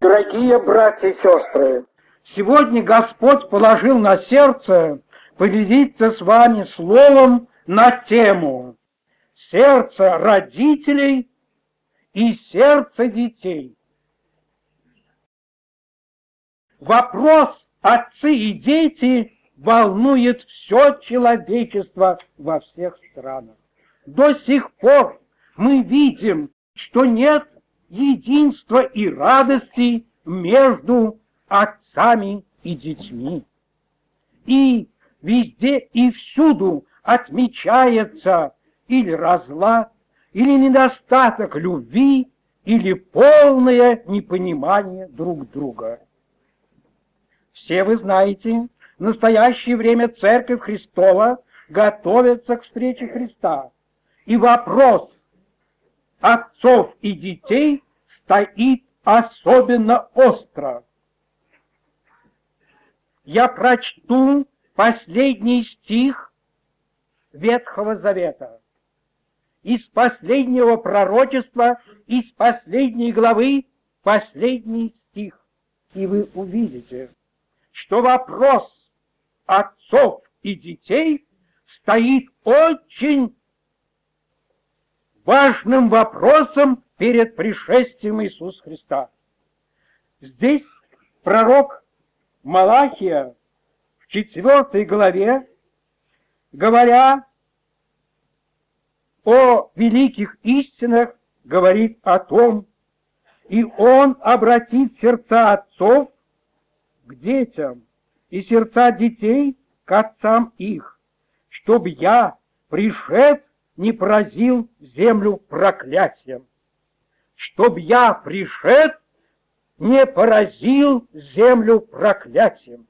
Дорогие братья и сестры, сегодня Господь положил на сердце поделиться с вами словом на тему сердце родителей и сердце детей. Вопрос отцы и дети волнует все человечество во всех странах. До сих пор мы видим, что нет единства и радости между отцами и детьми. И везде и всюду отмечается или разлад, или недостаток любви, или полное непонимание друг друга. Все вы знаете, в настоящее время Церковь Христова готовится к встрече Христа. И вопрос отцов и детей стоит особенно остро. Я прочту последний стих Ветхого Завета. Из последнего пророчества, из последней главы, последний стих. И вы увидите, что вопрос отцов и детей стоит очень важным вопросом перед пришествием Иисуса Христа. Здесь пророк Малахия в четвертой главе, говоря о великих истинах, говорит о том, и он обратит сердца отцов к детям, и сердца детей к отцам их, чтобы я, пришед не поразил землю проклятием. Чтоб я пришед, не поразил землю проклятием.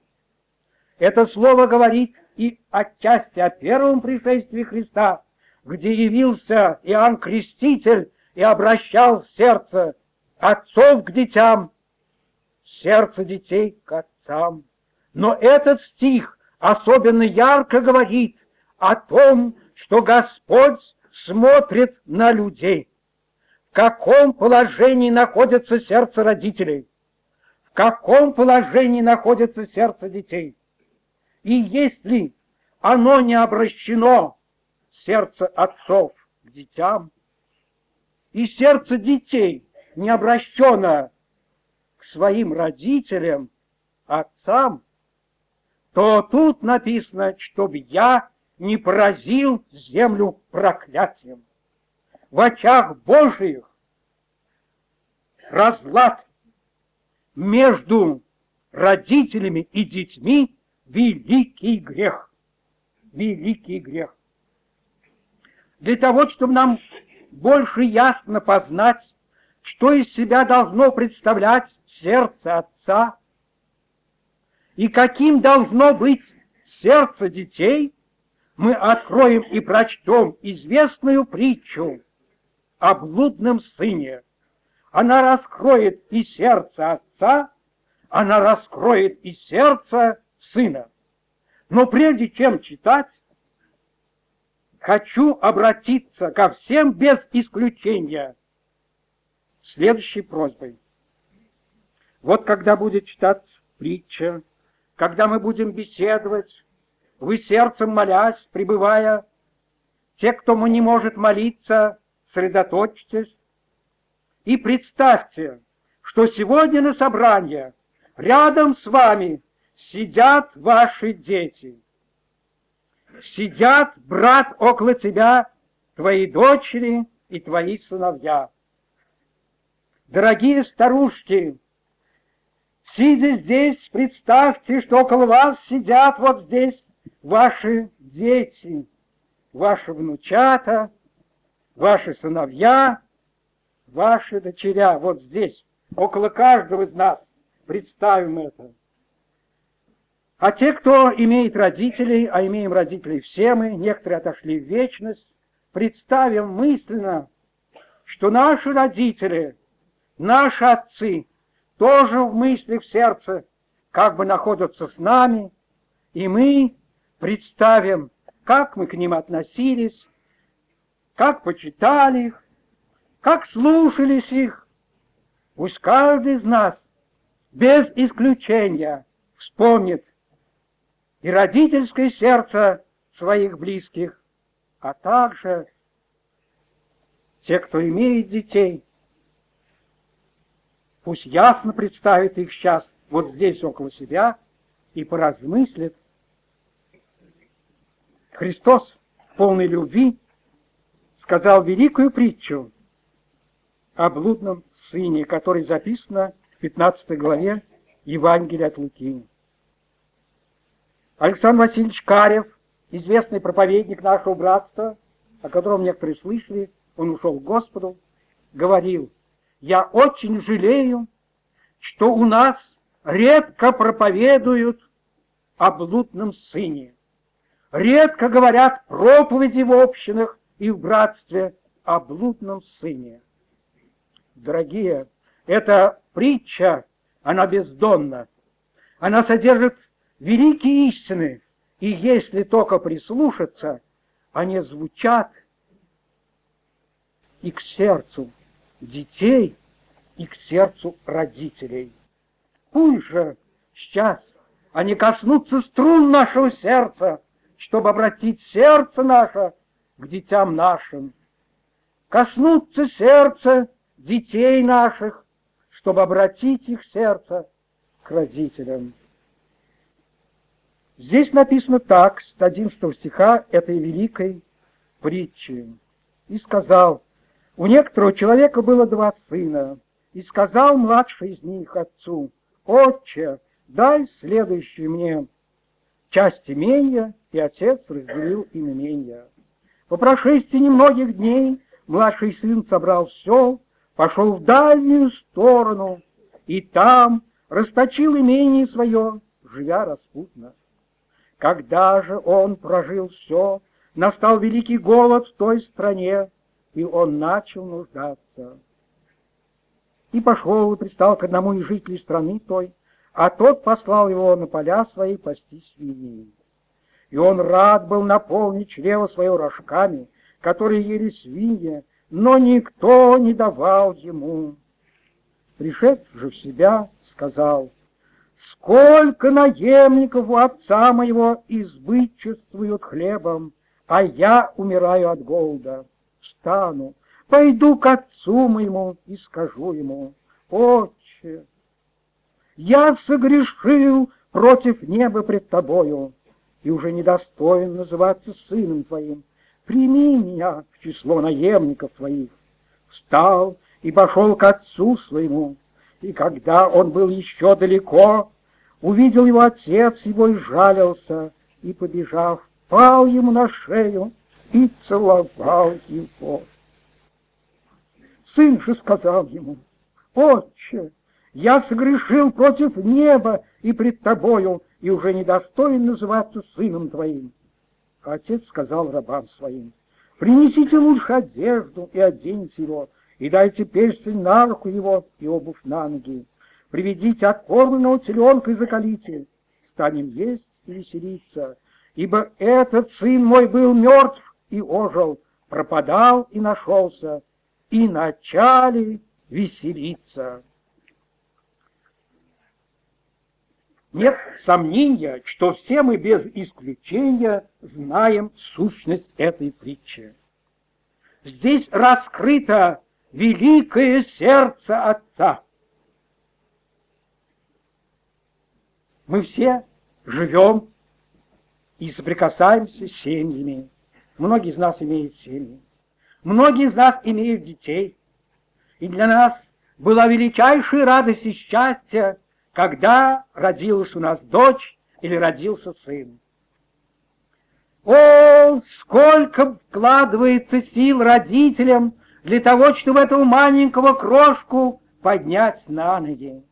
Это слово говорит и отчасти о первом пришествии Христа, где явился Иоанн Креститель и обращал сердце отцов к детям, сердце детей к отцам. Но этот стих особенно ярко говорит о том, что Господь смотрит на людей. В каком положении находится сердце родителей? В каком положении находится сердце детей? И если оно не обращено, сердце отцов к детям, и сердце детей не обращено к своим родителям, отцам, то тут написано, чтобы я не поразил землю проклятием. В очах Божиих разлад между родителями и детьми великий грех. Великий грех. Для того, чтобы нам больше ясно познать, что из себя должно представлять сердце отца и каким должно быть сердце детей – мы откроем и прочтем известную притчу о блудном сыне. Она раскроет и сердце отца, она раскроет и сердце сына. Но прежде чем читать, хочу обратиться ко всем без исключения следующей просьбой. Вот когда будет читать притча, когда мы будем беседовать, вы сердцем молясь, пребывая, те, кто не может молиться, сосредоточьтесь и представьте, что сегодня на собрание рядом с вами сидят ваши дети. Сидят, брат, около тебя, твои дочери и твои сыновья. Дорогие старушки, сидя здесь, представьте, что около вас сидят вот здесь ваши дети, ваши внучата, ваши сыновья, ваши дочеря. Вот здесь, около каждого из нас, представим это. А те, кто имеет родителей, а имеем родителей все мы, некоторые отошли в вечность, представим мысленно, что наши родители, наши отцы тоже в мысли, в сердце как бы находятся с нами, и мы представим, как мы к ним относились, как почитали их, как слушались их. Пусть каждый из нас без исключения вспомнит и родительское сердце своих близких, а также те, кто имеет детей, пусть ясно представит их сейчас вот здесь около себя и поразмыслит. Христос, полный любви, сказал великую притчу о блудном сыне, который записано в 15 главе Евангелия от Луки. Александр Васильевич Карев, известный проповедник нашего братства, о котором некоторые слышали, он ушел к Господу, говорил, «Я очень жалею, что у нас редко проповедуют о блудном сыне, редко говорят проповеди в общинах и в братстве о блудном сыне. Дорогие, эта притча, она бездонна, она содержит великие истины, и если только прислушаться, они звучат и к сердцу детей, и к сердцу родителей. Пусть же сейчас они коснутся струн нашего сердца, чтобы обратить сердце наше к детям нашим, коснуться сердца детей наших, чтобы обратить их сердце к родителям. Здесь написано так, с 11 стиха этой великой притчи. «И сказал, у некоторого человека было два сына, и сказал младший из них отцу, «Отче, дай следующий мне часть имения», и отец разделил им имение. По прошествии немногих дней младший сын собрал все, пошел в дальнюю сторону, и там расточил имение свое, живя распутно. Когда же он прожил все, настал великий голод в той стране, и он начал нуждаться. И пошел и пристал к одному из жителей страны той, а тот послал его на поля свои пасти свиней. И он рад был наполнить чрево свое рожками, которые ели свиньи, но никто не давал ему. Пришед же в себя, сказал, «Сколько наемников у отца моего избытчествуют хлебом, а я умираю от голода» встану, пойду к отцу моему и скажу ему, «Отче, я согрешил против неба пред тобою и уже недостоин называться сыном твоим. Прими меня в число наемников твоих». Встал и пошел к отцу своему, и когда он был еще далеко, увидел его отец его и жалился, и, побежав, пал ему на шею и целовал его. Сын же сказал ему, «Отче, я согрешил против неба и пред тобою, и уже недостоин называться сыном твоим». А отец сказал рабам своим, «Принесите лучше одежду и оденьте его, и дайте перстень на руку его и обувь на ноги. Приведите откормленного теленка и закалите. Станем есть и веселиться, ибо этот сын мой был мертв и ожил, пропадал и нашелся, и начали веселиться. Нет сомнения, что все мы без исключения знаем сущность этой притчи. Здесь раскрыто великое сердце Отца. Мы все живем и соприкасаемся с семьями, Многие из нас имеют семьи. Многие из нас имеют детей. И для нас была величайшая радость и счастье, когда родилась у нас дочь или родился сын. О, сколько вкладывается сил родителям для того, чтобы этого маленького крошку поднять на ноги.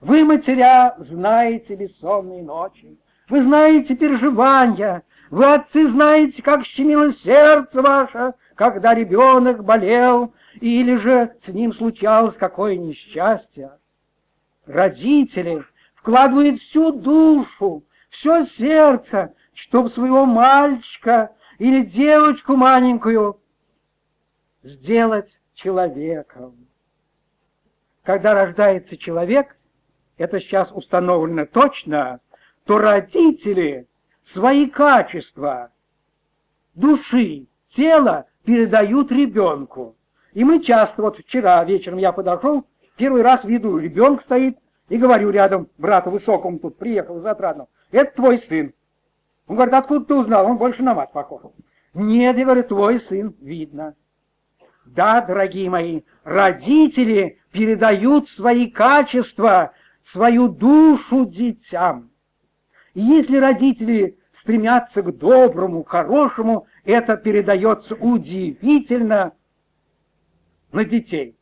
Вы, матеря, знаете бессонные ночи, вы знаете переживания, вы, отцы, знаете, как щемило сердце ваше, когда ребенок болел, или же с ним случалось какое несчастье. Родители вкладывают всю душу, все сердце, чтобы своего мальчика или девочку маленькую сделать человеком. Когда рождается человек, это сейчас установлено точно, то родители свои качества души, тела передают ребенку. И мы часто, вот вчера вечером я подошел, первый раз виду, ребенок стоит, и говорю рядом брату высокому тут, приехал из это твой сын. Он говорит, откуда ты узнал? Он больше на мать похож. Нет, я говорю, твой сын, видно. Да, дорогие мои, родители передают свои качества, свою душу детям. И если родители стремятся к доброму, хорошему, это передается удивительно на детей.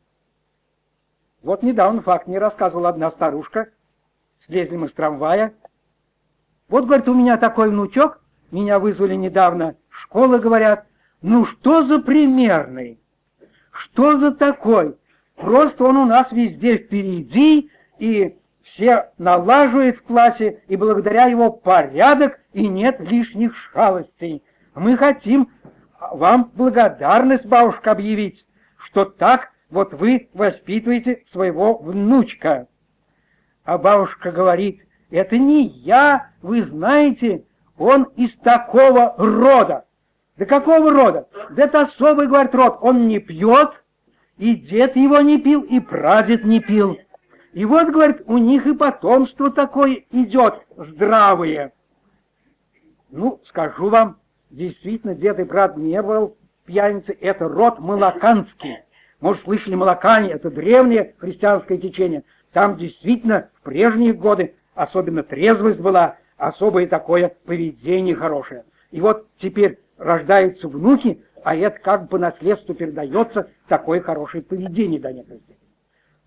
Вот недавно факт мне рассказывала одна старушка. Слезли мы с трамвая. Вот, говорит, у меня такой внучок, меня вызвали недавно, школы говорят, ну что за примерный, что за такой? Просто он у нас везде впереди, и все налаживает в классе, и благодаря его порядок, и нет лишних шалостей. Мы хотим вам благодарность, бабушка, объявить, что так вот вы воспитываете своего внучка. А бабушка говорит, это не я, вы знаете, он из такого рода. Да какого рода? Да это особый, говорит, род. Он не пьет, и дед его не пил, и прадед не пил. И вот, говорит, у них и потомство такое идет, здравое. Ну, скажу вам, действительно, дед и брат не был пьяницы, это род молоканский. Может, слышали молокане, это древнее христианское течение. Там действительно в прежние годы особенно трезвость была, особое такое поведение хорошее. И вот теперь рождаются внуки, а это как бы по наследству передается такое хорошее поведение до некоторой степени.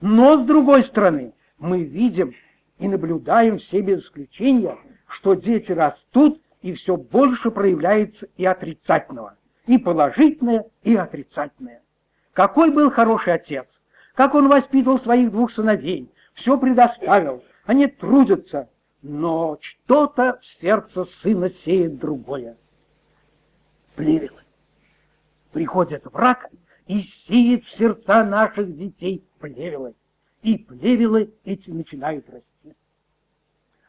Но, с другой стороны, мы видим и наблюдаем все без исключения, что дети растут, и все больше проявляется и отрицательного, и положительное, и отрицательное. Какой был хороший отец, как он воспитывал своих двух сыновей, все предоставил, они трудятся, но что-то в сердце сына сеет другое. Плевелы. Приходит враг и сеет в сердца наших детей плевелы. И плевелы эти начинают расти.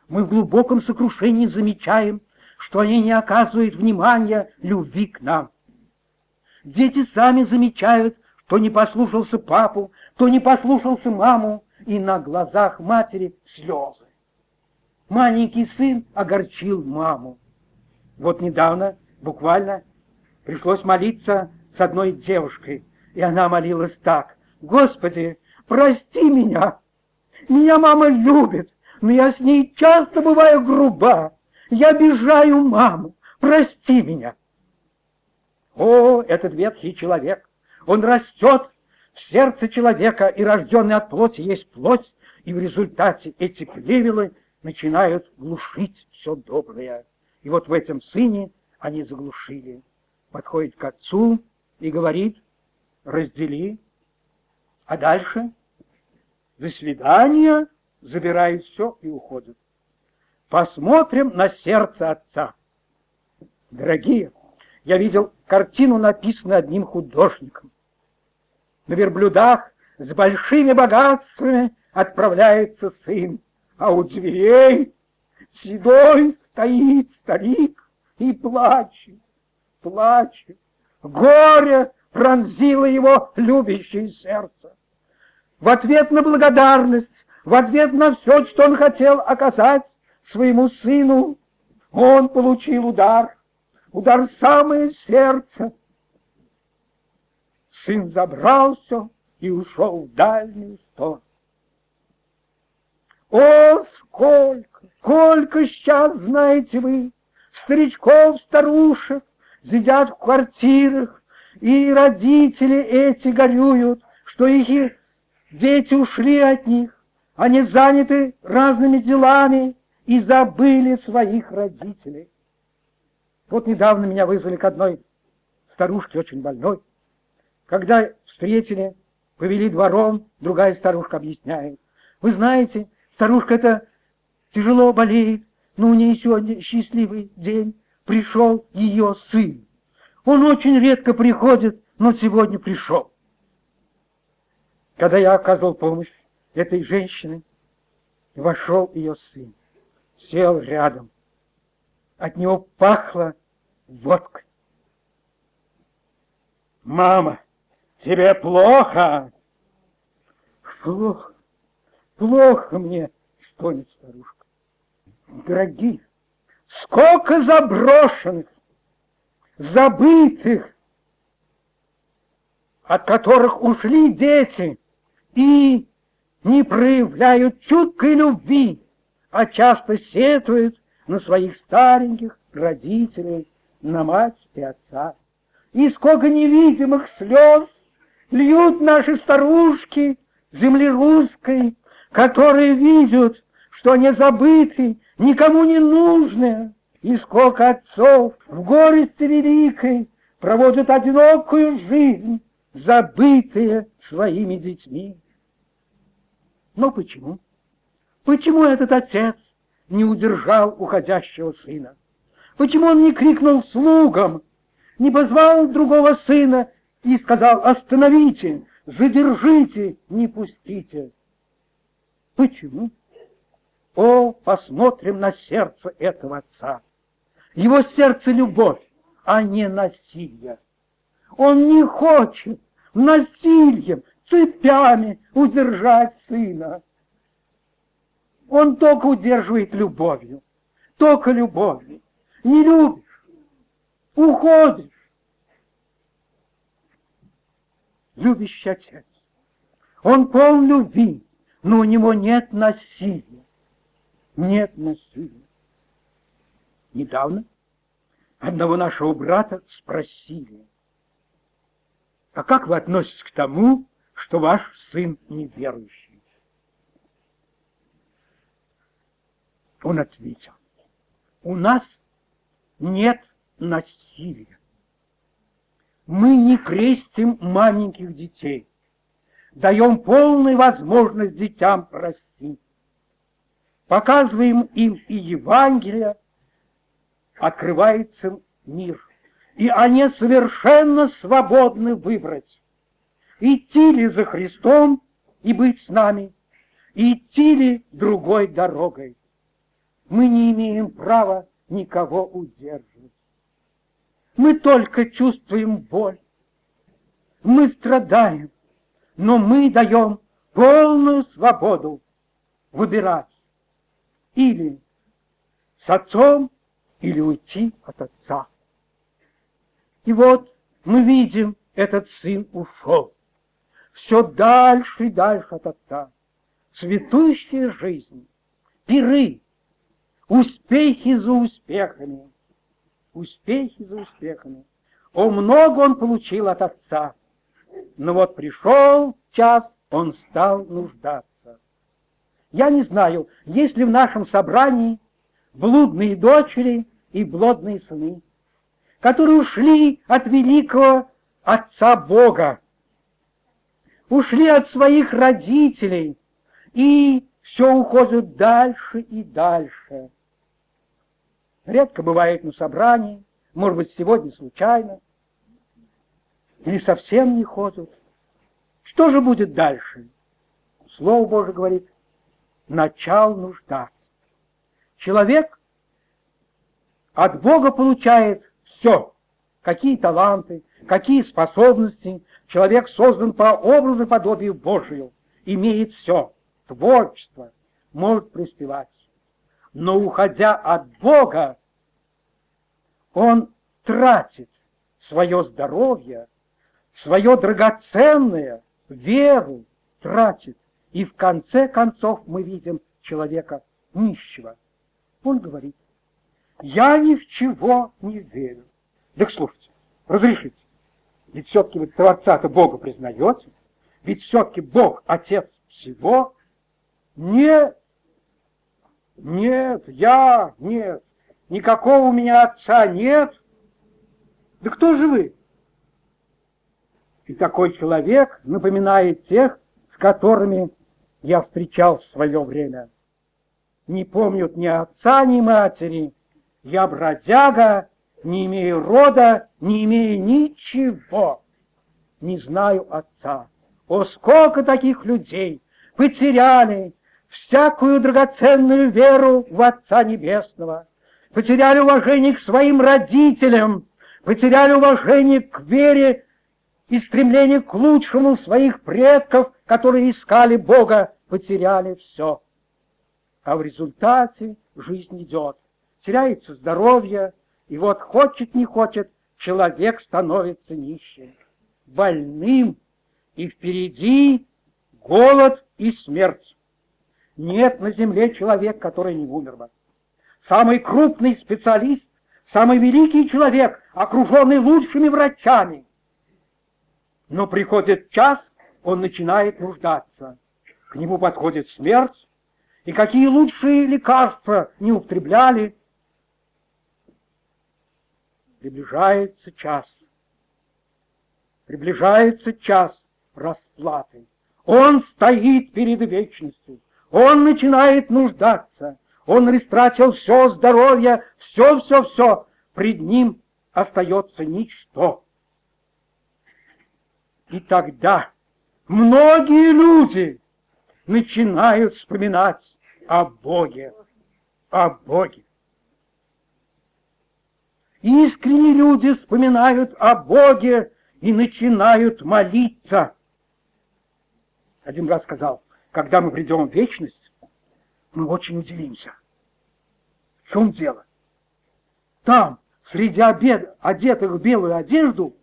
Мы в глубоком сокрушении замечаем, что они не оказывают внимания любви к нам. Дети сами замечают, кто не послушался папу, кто не послушался маму, и на глазах матери слезы. Маленький сын огорчил маму. Вот недавно, буквально, пришлось молиться с одной девушкой, и она молилась так. «Господи, прости меня! Меня мама любит, но я с ней часто бываю груба. Я обижаю маму. Прости меня!» О, этот ветхий человек! Он растет в сердце человека, и рожденный от плоти есть плоть, и в результате эти плевелы начинают глушить все доброе. И вот в этом сыне они заглушили. Подходит к отцу и говорит, раздели, а дальше до свидания, забирает все и уходит. Посмотрим на сердце отца. Дорогие, я видел картину, написанную одним художником. На верблюдах с большими богатствами отправляется сын, а у дверей седой стоит старик и плачет, плачет. Горе пронзило его любящее сердце. В ответ на благодарность, в ответ на все, что он хотел оказать своему сыну, он получил удар, удар в самое сердце. Сын забрался и ушел в дальнюю сторону. О, сколько, сколько сейчас, знаете вы, старичков, старушек, сидят в квартирах, и родители эти горюют, что их дети ушли от них, они заняты разными делами и забыли своих родителей. Вот недавно меня вызвали к одной старушке, очень больной. Когда встретили, повели двором, другая старушка объясняет. Вы знаете, старушка это тяжело болеет, но у нее сегодня счастливый день. Пришел ее сын. Он очень редко приходит, но сегодня пришел. Когда я оказывал помощь этой женщине, вошел ее сын, сел рядом. От него пахло водкой. «Мама, тебе плохо?» «Плохо, плохо мне!» — стонет старушка. «Дорогие, сколько заброшенных, забытых, от которых ушли дети и не проявляют чуткой любви, а часто сетуют на своих стареньких родителей, на мать и отца. И сколько невидимых слез льют наши старушки земли русской, которые видят, что они забыты, никому не нужны, и сколько отцов в горести великой проводят одинокую жизнь, забытые своими детьми. Но почему? Почему этот отец не удержал уходящего сына? Почему он не крикнул слугам, не позвал другого сына и сказал «Остановите, задержите, не пустите»? Почему? О, посмотрим на сердце этого отца. Его сердце — любовь, а не насилие. Он не хочет насилием, цепями удержать сына. Он только удерживает любовью, только любовью. Не любишь, уходишь. Любящий отец. Он полн любви, но у него нет насилия. Нет насилия. Недавно одного нашего брата спросили, а как вы относитесь к тому, что ваш сын неверующий? Он ответил, у нас нет насилия. Мы не крестим маленьких детей, даем полную возможность детям расти. Показываем им и Евангелие, открывается мир и они совершенно свободны выбрать, идти ли за Христом и быть с нами, идти ли другой дорогой. Мы не имеем права никого удерживать. Мы только чувствуем боль. Мы страдаем, но мы даем полную свободу выбирать или с отцом, или уйти от отца. И вот мы видим, этот сын ушел. Все дальше и дальше от отца. Цветущая жизнь, пиры, успехи за успехами. Успехи за успехами. О, много он получил от отца. Но вот пришел час, он стал нуждаться. Я не знаю, есть ли в нашем собрании блудные дочери и блудные сыны которые ушли от великого Отца Бога, ушли от своих родителей и все уходят дальше и дальше. Редко бывает на собрании, может быть, сегодня случайно, или совсем не ходят. Что же будет дальше? Слово Божие говорит, начал нуждаться. Человек от Бога получает все. Какие таланты, какие способности. Человек создан по образу и подобию Божию. Имеет все. Творчество. Может преуспевать. Но уходя от Бога, он тратит свое здоровье, свое драгоценное, веру тратит. И в конце концов мы видим человека нищего. Он говорит, я ни в чего не верю. Так слушайте, разрешите. Ведь все-таки вы Творца-то Бога признаете. Ведь все-таки Бог Отец всего. Нет, нет, я, нет. Никакого у меня Отца нет. Да кто же вы? И такой человек напоминает тех, с которыми я встречал в свое время. Не помнят ни отца, ни матери. Я бродяга, не имею рода, не имею ничего. Не знаю отца. О, сколько таких людей потеряли всякую драгоценную веру в Отца Небесного, потеряли уважение к своим родителям, потеряли уважение к вере и стремление к лучшему своих предков, которые искали Бога, потеряли все. А в результате жизнь идет. Теряется здоровье, и вот хочет не хочет, человек становится нищим, больным, и впереди голод и смерть. Нет на земле человека, который не умер бы. Самый крупный специалист, самый великий человек, окруженный лучшими врачами. Но приходит час, он начинает нуждаться. К нему подходит смерть, и какие лучшие лекарства не употребляли. Приближается час. Приближается час расплаты. Он стоит перед вечностью. Он начинает нуждаться. Он растратил все здоровье, все-все-все. Пред ним остается ничто. И тогда многие люди начинают вспоминать о Боге, о Боге. Искренние люди вспоминают о Боге и начинают молиться. Один раз сказал, когда мы придем в вечность, мы очень удивимся. В чем дело? Там, среди обед, одетых в белую одежду,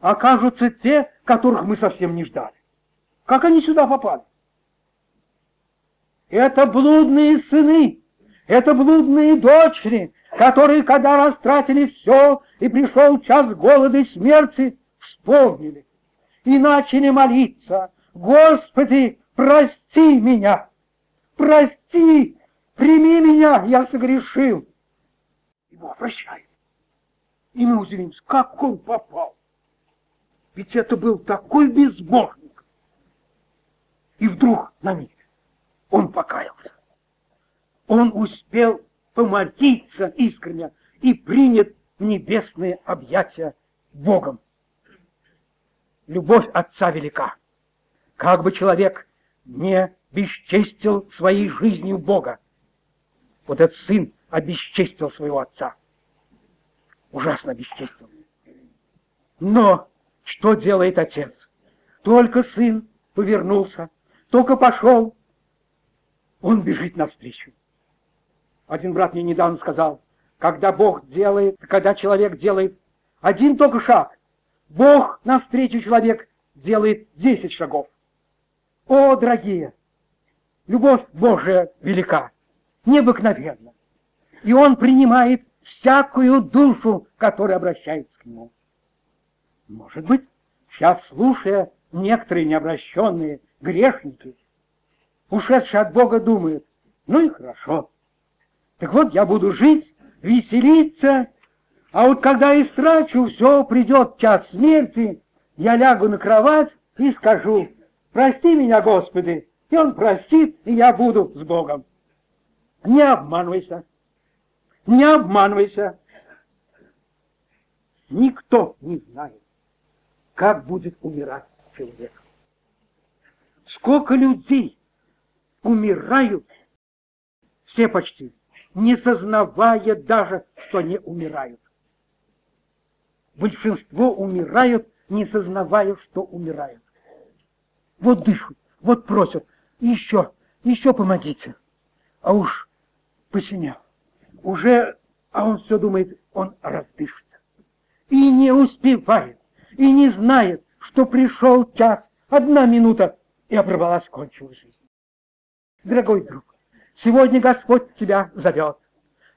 окажутся те, которых мы совсем не ждали. Как они сюда попали? Это блудные сыны, это блудные дочери, которые, когда растратили все, и пришел час голода и смерти, вспомнили и начали молиться. Господи, прости меня, прости, прими меня, я согрешил. Бог прощает. И мы удивимся, как он попал. Ведь это был такой безбожник. И вдруг на миг он покаялся. Он успел помолиться искренне и принят в небесные объятия Богом. Любовь Отца велика. Как бы человек не бесчестил своей жизнью Бога, вот этот сын обесчестил своего отца. Ужасно бесчестил. Но что делает отец? Только сын повернулся, только пошел, он бежит навстречу. Один брат мне недавно сказал, когда Бог делает, когда человек делает один только шаг, Бог навстречу человек делает десять шагов. О, дорогие, любовь Божия велика, необыкновенна. И Он принимает всякую душу, которая обращается к Нему. Может быть, сейчас слушая некоторые необращенные грешники, ушедшие от Бога, думают, ну и хорошо. Так вот, я буду жить, веселиться, а вот когда истрачу все, придет час смерти, я лягу на кровать и скажу, прости меня, Господи, и Он простит, и я буду с Богом. Не обманывайся, не обманывайся. Никто не знает, как будет умирать человек. Сколько людей умирают, все почти, не сознавая даже, что они умирают. Большинство умирают, не сознавая, что умирают. Вот дышат, вот просят, еще, еще помогите. А уж посинял. Уже, а он все думает, он раздышится. И не успевает, и не знает, что пришел час, одна минута, и оборвалась, кончилась жизнь. Дорогой друг, сегодня Господь тебя зовет.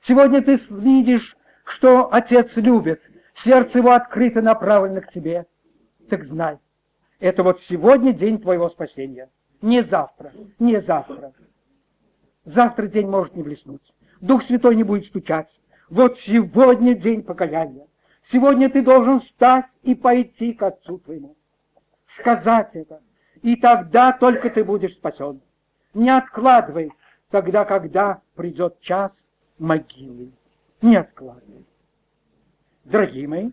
Сегодня ты видишь, что Отец любит, сердце его открыто направлено к тебе. Так знай, это вот сегодня день твоего спасения. Не завтра, не завтра. Завтра день может не блеснуть. Дух Святой не будет стучать. Вот сегодня день покаяния. Сегодня ты должен встать и пойти к Отцу твоему. Сказать это. И тогда только ты будешь спасен. Не откладывай тогда, когда придет час могилы. Не откладывай. Дорогие мои,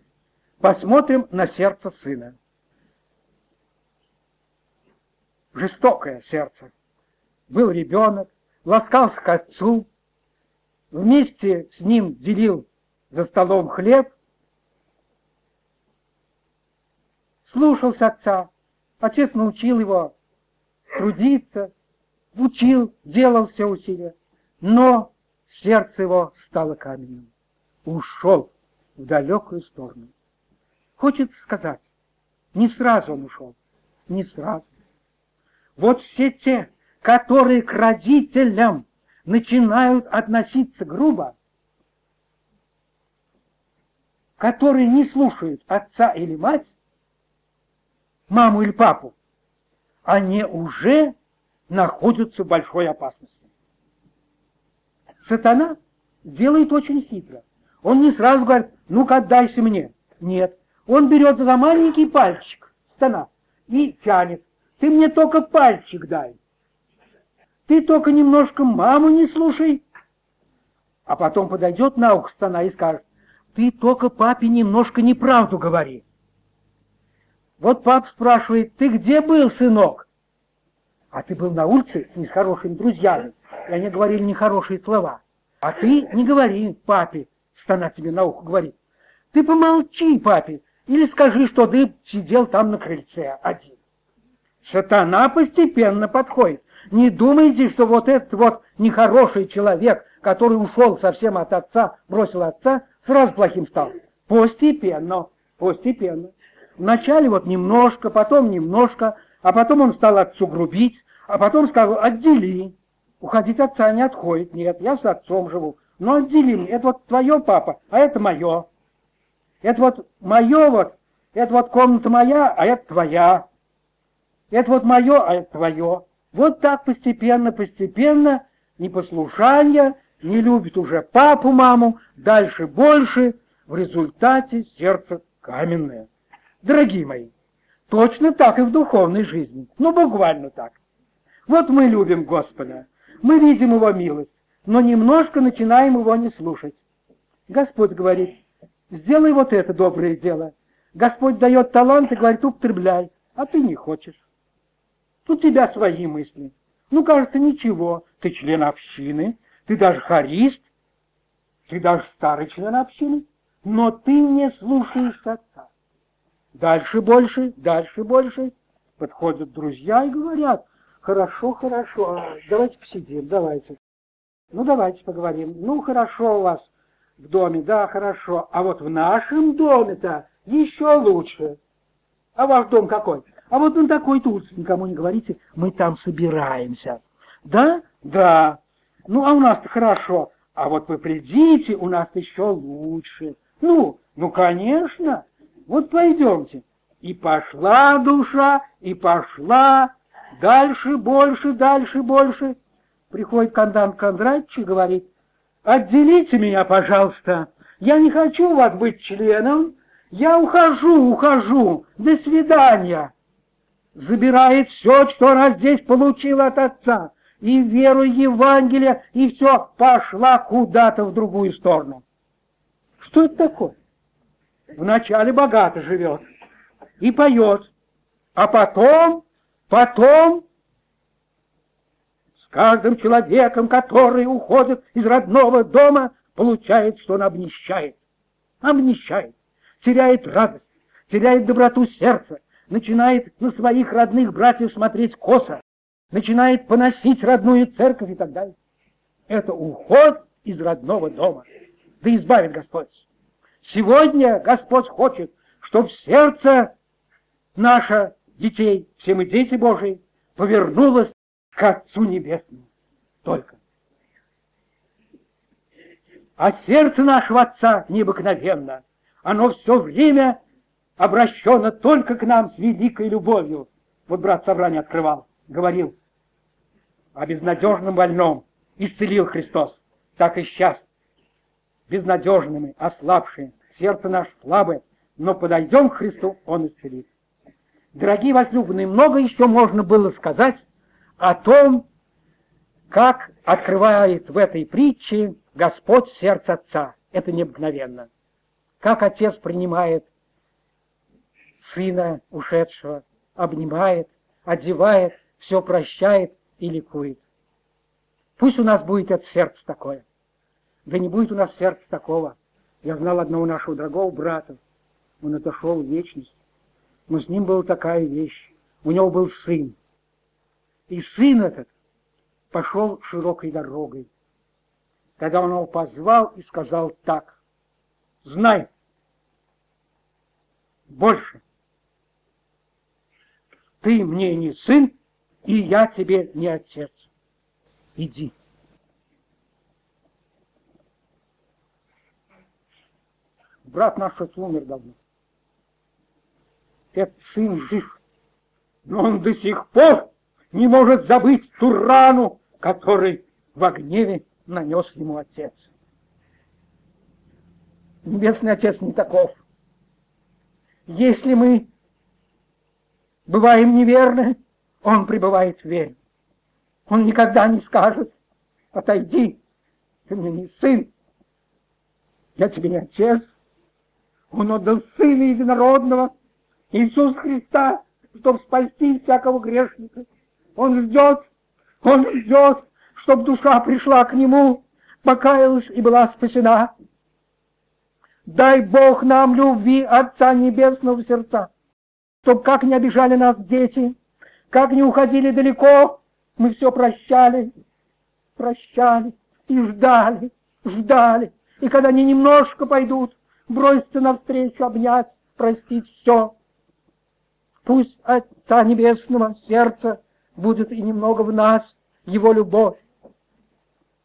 посмотрим на сердце сына. Жестокое сердце. был ребенок, ласкался к отцу, вместе с ним делил за столом хлеб, слушался отца, отец научил его трудиться, учил, делал все усилия, но сердце его стало каменным, ушел в далекую сторону. Хочет сказать, не сразу он ушел, не сразу. Вот все те, которые к родителям начинают относиться грубо, которые не слушают отца или мать, маму или папу, они уже находятся в большой опасности. Сатана делает очень хитро. Он не сразу говорит, ну-ка отдайся мне. Нет. Он берет за маленький пальчик сатана и тянет. Ты мне только пальчик дай. Ты только немножко маму не слушай. А потом подойдет на ухо сатана и скажет, ты только папе немножко неправду говори. Вот пап спрашивает, ты где был, сынок? А ты был на улице с нехорошими друзьями, и они говорили нехорошие слова. А ты не говори папе, стана тебе на ухо говорит. Ты помолчи папе, или скажи, что ты сидел там на крыльце один. Сатана постепенно подходит. Не думайте, что вот этот вот нехороший человек, который ушел совсем от отца, бросил отца, сразу плохим стал. Постепенно, постепенно. Вначале вот немножко, потом немножко, а потом он стал отцу грубить, а потом сказал, отдели. Уходить отца не отходит. Нет, я с отцом живу. Но отдели мне. Это вот твое, папа, а это мое. Это вот мое вот, это вот комната моя, а это твоя. Это вот мое, а это твое. Вот так постепенно, постепенно, непослушание, не любит уже папу, маму, дальше больше, в результате сердце каменное. Дорогие мои, точно так и в духовной жизни, ну буквально так. Вот мы любим Господа, мы видим Его милость, но немножко начинаем Его не слушать. Господь говорит, сделай вот это доброе дело. Господь дает талант и говорит, употребляй, а ты не хочешь. У тебя свои мысли. Ну, кажется, ничего, ты член общины, ты даже харист, ты даже старый член общины, но ты не слушаешь отца. Дальше больше, дальше больше. Подходят друзья и говорят, хорошо, хорошо, давайте посидим, давайте. Ну, давайте поговорим. Ну, хорошо у вас в доме, да, хорошо. А вот в нашем доме-то еще лучше. А ваш дом какой? А вот он такой тут, никому не говорите, мы там собираемся. Да? Да. Ну, а у нас-то хорошо. А вот вы придите, у нас еще лучше. Ну, ну, конечно. Вот пойдемте. И пошла душа, и пошла. Дальше, больше, дальше, больше. Приходит комендант Кондратьевич и говорит, отделите меня, пожалуйста. Я не хочу вас быть членом. Я ухожу, ухожу. До свидания. Забирает все, что она здесь получила от отца и веру Евангелия, и все, пошла куда-то в другую сторону. Что это такое? Вначале богато живет и поет, а потом, потом с каждым человеком, который уходит из родного дома, получает, что он обнищает. Обнищает, теряет радость, теряет доброту сердца, начинает на своих родных братьев смотреть косо, начинает поносить родную церковь и так далее. Это уход из родного дома. Да избавит Господь. Сегодня Господь хочет, чтобы сердце наше, детей, все мы дети Божии, повернулось к Отцу Небесному. Только. А сердце нашего Отца необыкновенно. Оно все время обращено только к нам с великой любовью. Вот брат собрание открывал говорил о безнадежном больном, исцелил Христос. Так и сейчас, безнадежными, ослабшие, сердце наше слабое, но подойдем к Христу, Он исцелит. Дорогие возлюбленные, много еще можно было сказать о том, как открывает в этой притче Господь сердце Отца. Это необыкновенно. Как Отец принимает Сына ушедшего, обнимает, одевает, все прощает и ликует. Пусть у нас будет это сердце такое. Да не будет у нас сердца такого. Я знал одного нашего дорогого брата. Он отошел в вечность. Но с ним была такая вещь. У него был сын. И сын этот пошел широкой дорогой. Тогда он его позвал и сказал так. Знай, больше. Ты мне не сын, и я тебе не отец. Иди. Брат наш умер давно. Этот сын жив, но он до сих пор не может забыть ту рану, который в гневе нанес ему отец. Небесный Отец не таков. Если мы бываем неверны, Он пребывает в вере. Он никогда не скажет, отойди, ты мне не сын, я тебе не отец. Он отдал Сына Единородного, Иисус Христа, чтобы спасти всякого грешника. Он ждет, Он ждет, чтобы душа пришла к Нему, покаялась и была спасена. Дай Бог нам любви Отца Небесного в сердца, чтоб как не обижали нас дети, как не уходили далеко, мы все прощали, прощали и ждали, ждали. И когда они немножко пойдут, броситься навстречу, обнять, простить все. Пусть Отца Небесного сердца будет и немного в нас Его любовь.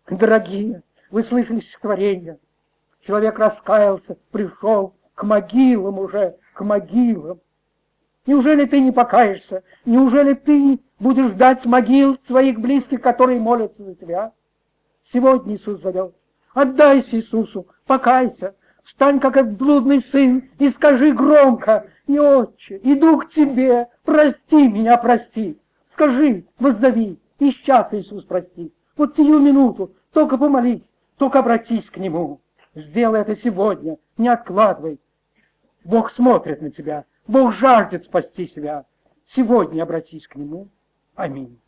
Дорогие, вы слышали стихотворение. Человек раскаялся, пришел к могилам уже, к могилам. Неужели ты не покаешься? Неужели ты будешь ждать могил своих близких, которые молятся за тебя? Сегодня Иисус зовет. Отдайся Иисусу, покайся, встань, как этот блудный сын, и скажи громко, «И, Отче, иду к тебе, прости меня, прости». Скажи, воздави, и сейчас Иисус прости. Вот сию минуту, только помолись, только обратись к Нему. Сделай это сегодня, не откладывай. Бог смотрит на тебя, Бог жаждет спасти себя. Сегодня обратись к Нему. Аминь.